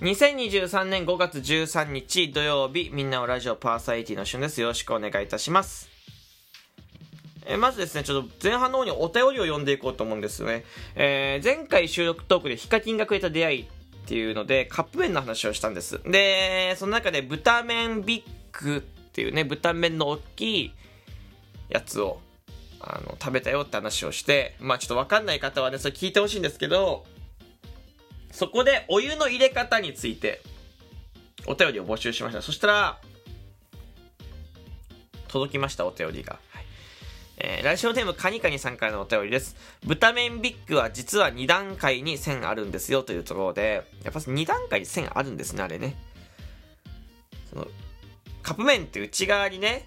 2023年5月13日土曜日、みんなのラジオパーサイティの旬です。よろしくお願いいたします。えまずですね、ちょっと前半の方にお便りを読んでいこうと思うんですよね。えー、前回収録トークでヒカキンがくれた出会いっていうので、カップ麺の話をしたんです。で、その中で豚麺ビッグっていうね、豚麺の大きいやつを、あの、食べたよって話をして、まあちょっとわかんない方はね、それ聞いてほしいんですけど、そこでお湯の入れ方について、お便りを募集しました。そしたら、届きました、お便りが。はいえー、ラジオネームカニカニさんからのお便りです。豚麺ビッグは実は2段階に線あるんですよというところで、やっぱ2段階に線あるんですね、あれね。その、カップ麺って内側にね、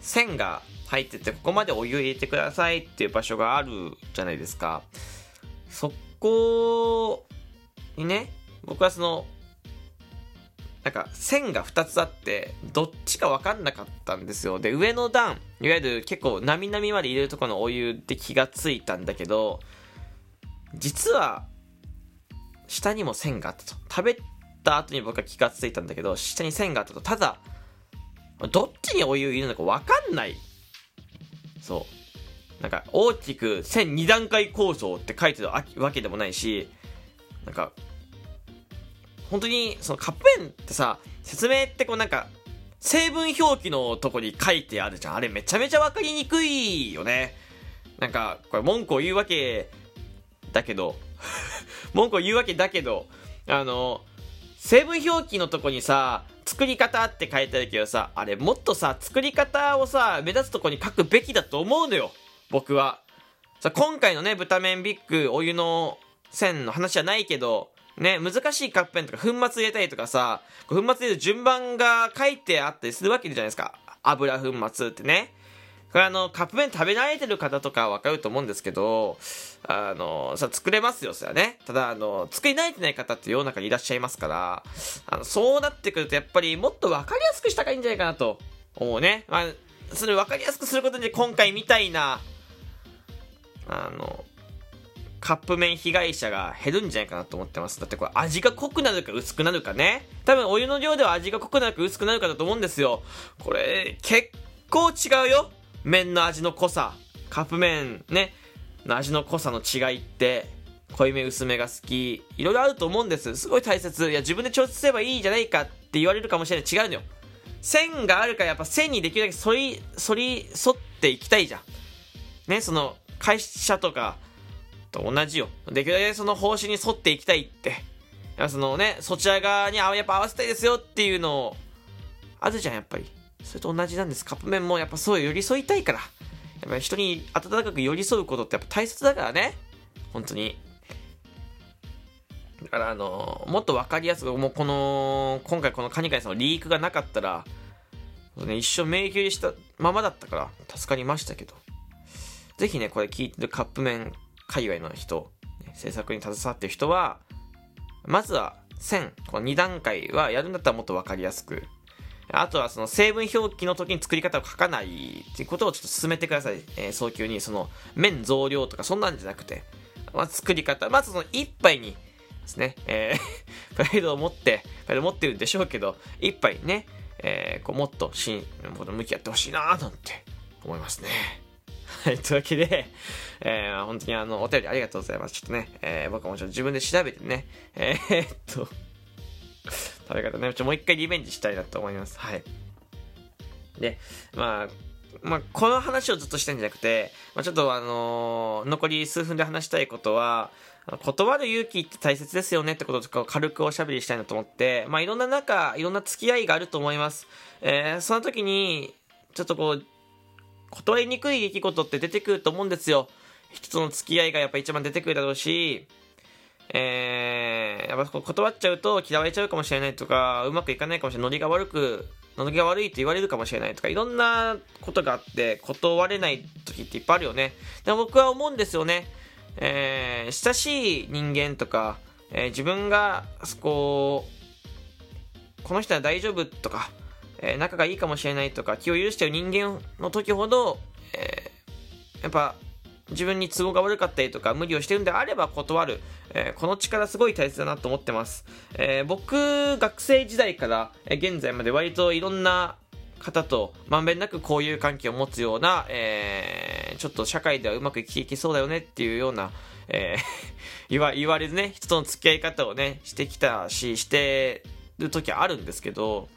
線が入ってて、ここまでお湯入れてくださいっていう場所があるじゃないですか。そこにね、僕はその、なんか線が2つあって、どっちか分かんなかったんですよ。で、上の段、いわゆる結構なみなみまで入れるところのお湯で気がついたんだけど、実は、下にも線があったと。食べた後に僕は気がついたんだけど、下に線があったと。ただ、どっちにお湯入れるのか分かんない。そう。なんか、大きく線2段階構造って書いてるわけでもないし、なんか、本当に、そのカップ麺ってさ、説明ってこうなんか、成分表記のとこに書いてあるじゃん。あれめちゃめちゃわかりにくいよね。なんか、これ文句を言うわけだけど、文句を言うわけだけど、あの、成分表記のとこにさ、作り方って書いてあるけどさ、あれもっとさ、作り方をさ、目立つとこに書くべきだと思うのよ。僕は。さ、今回のね、豚麺ビッグお湯の線の話じゃないけど、ね、難しいカップ麺とか粉末入れたりとかさ、粉末入れる順番が書いてあったりするわけじゃないですか。油粉末ってね。これあの、カップ麺食べ慣れてる方とかわかると思うんですけど、あの、さ、作れますよ、それはね。ただ、あの、作り慣れてない方って世の中にいらっしゃいますから、あの、そうなってくるとやっぱりもっとわかりやすくした方がいいんじゃないかなと思うね。まあ、それわかりやすくすることで今回みたいな、あの、カップ麺被害者が減るんじゃないかなと思ってます。だってこれ味が濃くなるか薄くなるかね。多分お湯の量では味が濃くなるか薄くなるかだと思うんですよ。これ結構違うよ。麺の味の濃さ。カップ麺ね、の味の濃さの違いって、濃いめ薄めが好き。いろいろあると思うんです。すごい大切。いや自分で調節すればいいじゃないかって言われるかもしれない。違うのよ。線があるからやっぱ線にできるだけ反り、反り沿っていきたいじゃん。ね、その会社とかと同じよ。できるだけその方針に沿っていきたいって。そのね、そちら側にやっぱ合わせたいですよっていうのを、あるじゃん、やっぱり。それと同じなんです。カップ麺もやっぱそう寄り添いたいから。やっぱり人に温かく寄り添うことってやっぱ大切だからね。本当に。だからあのもっと分かりやすく、もうこの、今回このカニカニさんのリークがなかったら、ね、一生迷宮したままだったから助かりましたけど。ぜひね、これ聞いてるカップ麺界隈の人、制作に携わってる人は、まずは線、この2段階はやるんだったらもっと分かりやすく、あとはその成分表記の時に作り方を書かないっていうことをちょっと進めてください。えー、早急に、その、麺増量とかそんなんじゃなくて、まず作り方、まずその一杯にですね、えー、プライドを持って、プライド持ってるんでしょうけど、一杯ね、えー、こうもっとしん、向き合ってほしいなぁなんて思いますね。い、というわけで、えー、本当にあの、お便りありがとうございます。ちょっとね、えー、僕もちろん自分で調べてね、えー、っと、食べ方ね、ちょもう一回リベンジしたいなと思います。はい。で、まあ、まあ、この話をずっとしたんじゃなくて、まあ、ちょっとあのー、残り数分で話したいことは、断る勇気って大切ですよねってこととかを軽くおしゃべりしたいなと思って、まあ、いろんな中、いろんな付き合いがあると思います。えー、その時に、ちょっとこう、断りにくい出来事って出てくると思うんですよ。人との付き合いがやっぱ一番出てくるだろうし、えー、やっぱ断っちゃうと嫌われちゃうかもしれないとか、うまくいかないかもしれない、ノリが悪く、ノリが悪いと言われるかもしれないとか、いろんなことがあって、断れない時っていっぱいあるよね。でも僕は思うんですよね。えー、親しい人間とか、えー、自分が、こう、この人は大丈夫とか、えー、仲がいいかもしれないとか、気を許してる人間の時ほど、えー、やっぱ、自分に都合が悪かったりとか無理をしてるんであれば断る、えー、この力すごい大切だなと思ってます、えー、僕学生時代から、現在まで割といろんな方とまんべんなく交友関係を持つような、えー、ちょっと社会ではうまく生きていけそうだよねっていうような、えー 言わ、言われずね、人との付き合い方をね、してきたし、してる時あるんですけど、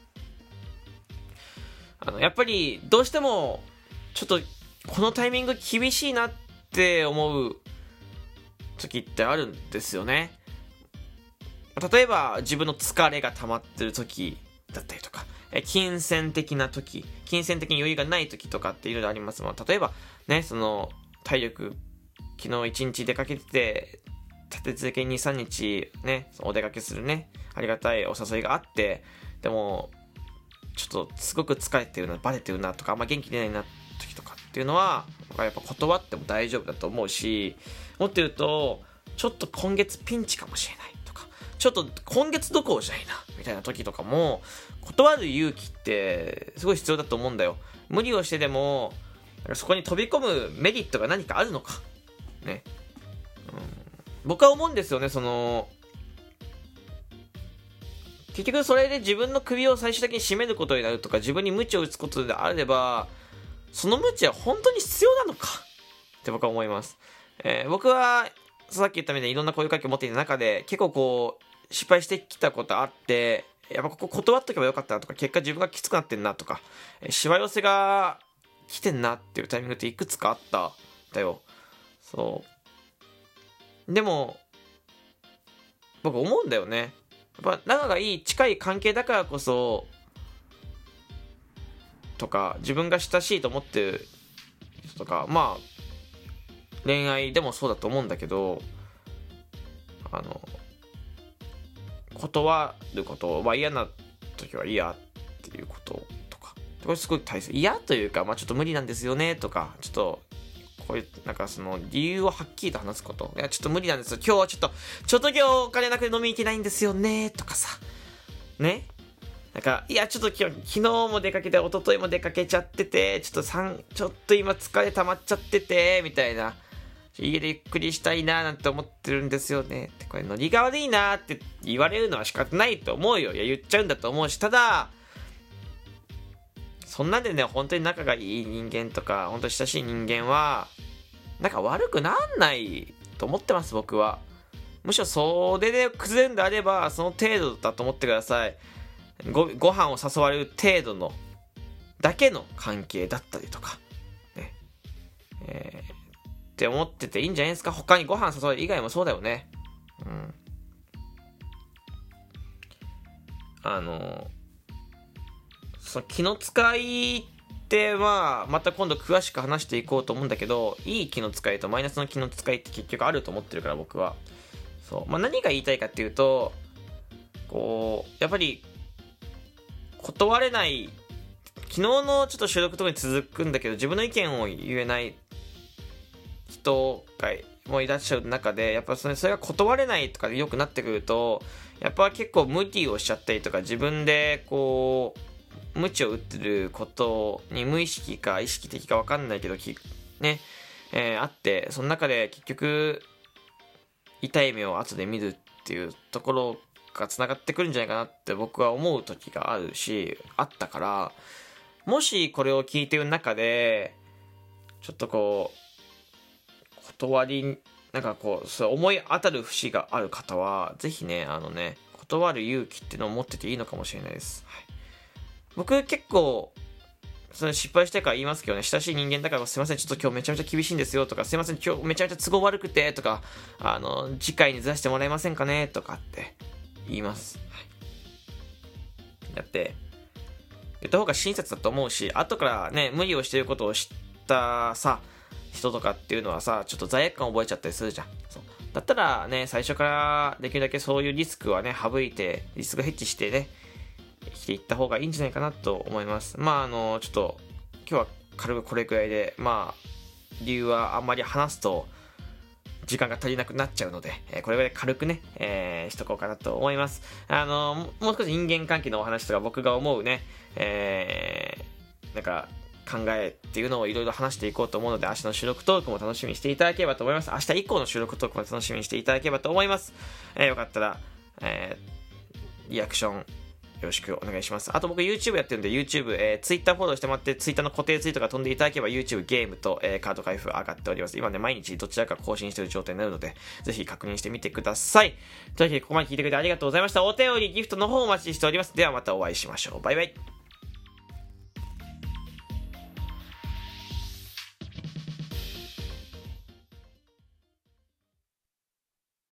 あの、やっぱり、どうしても、ちょっと、このタイミング厳しいなって思う時ってあるんですよね。例えば、自分の疲れが溜まってる時だったりとか、金銭的な時、金銭的に余裕がない時とかっていろいろありますもん。例えば、ね、その、体力、昨日一日出かけてて、立て続けに、3日ね、お出かけするね、ありがたいお誘いがあって、でも、ちょっとすごく疲れてるな、バレてるなとか、あんま元気出ないな時とかっていうのは、やっぱ断っても大丈夫だと思うし、もっと言うと、ちょっと今月ピンチかもしれないとか、ちょっと今月どころじゃないな、みたいな時とかも、断る勇気ってすごい必要だと思うんだよ。無理をしてでも、そこに飛び込むメリットが何かあるのか。ね。うん、僕は思うんですよね、その、結局それで自分の首を最終的に絞めることになるとか、自分に鞭を打つことであれば、その鞭は本当に必要なのかって僕は思います。えー、僕は、さっき言ったみたいにいろんな声かけを持っている中で、結構こう、失敗してきたことあって、やっぱここ断っとけばよかったなとか、結果自分がきつくなってんなとか、えしわ寄せが来てんなっていうタイミングっていくつかあっただよ。そう。でも、僕思うんだよね。やっぱ仲がいい、近い関係だからこそ、とか、自分が親しいと思ってる人とか、まあ、恋愛でもそうだと思うんだけど、あの、断ることは嫌な時は嫌っていうこととか、これすごい大切。嫌というか、まあちょっと無理なんですよねとか、ちょっと、こういう、なんかその理由をはっきりと話すこと。いや、ちょっと無理なんですよ。今日はちょっと、ちょっと今日お金なくて飲みに行けないんですよねとかさ。ねなんか、いや、ちょっと今日、昨日も出かけて、一昨日も出かけちゃってて、ちょっと3、ちょっと今疲れ溜まっちゃってて、みたいな。家でゆっくりしたいななんて思ってるんですよね。ってこれノリが悪いなって言われるのは仕方ないと思うよ。いや、言っちゃうんだと思うし、ただ、そんなんでね、本当に仲がいい人間とか、本当に親しい人間は、仲悪くなんないと思ってます、僕は。むしろそれで崩れるんであれば、その程度だと思ってください。ご、ご飯を誘われる程度の、だけの関係だったりとか、ね。えーって思ってていいんじゃないですか他にご飯誘う以外もそうだよね。うん。あの、その気の使いってまあ、また今度詳しく話していこうと思うんだけど、いい気の使いとマイナスの気の使いって結局あると思ってるから僕は。そう。まあ何が言いたいかっていうと、こう、やっぱり、断れない、昨日のちょっと収録とかに続くんだけど、自分の意見を言えない人がもいらっしゃる中で、やっぱそれそれが断れないとかで良くなってくると、やっぱ結構無理をしちゃったりとか、自分でこう、無知を打ってることに無意識か意識的か分かんないけど、ね、えー、あって、その中で結局、痛い目を後で見るっていうところが繋がってくるんじゃないかなって僕は思う時があるし、あったから、もしこれを聞いてる中で、ちょっとこう、断り、なんかこう、そう思い当たる節がある方は、ぜひね、あのね、断る勇気っていうのを持ってていいのかもしれないです。はい、僕結構、それ失敗してから言いますけどね、親しい人間だからすいません、ちょっと今日めちゃめちゃ厳しいんですよとか、すいません、今日めちゃめちゃ都合悪くてとか、あの、次回にずらしてもらえませんかねとかって言います。はい、だって、言った方が親切だと思うし、後からね、無理をしてることを知ったさ、人とかっていうのはさ、ちょっと罪悪感覚えちゃったりするじゃん。そうだったらね、最初からできるだけそういうリスクはね、省いて、リスクヘッジしてね、生きていった方がいいんじゃないかなと思います。まあ、あの、ちょっと、今日は軽くこれくらいで、まあ、理由はあんまり話すと、時間が足りなくなっちゃうので、えこれぐらい軽くね、えー、しとこうかなと思います。あの、もう少し人間関係のお話とか僕が思うね、えー、なんか、考えっていうのをいろいろ話していこうと思うので、明日の収録トークも楽しみにしていただければと思います。明日以降の収録トークも楽しみにしていただければと思います。えー、よかったら、えー、リアクション、よろしくお願いします。あと僕 YouTube やってるんで YouTube、えー、Twitter フォローしてもらって Twitter の固定ツイートが飛んでいただければ YouTube ゲームと、えー、カード開封上がっております。今ね、毎日どちらか更新してる状態になるので、ぜひ確認してみてください。というわけでここまで聞いてくれてありがとうございました。お便り、ギフトの方お待ちしております。ではまたお会いしましょう。バイバイ。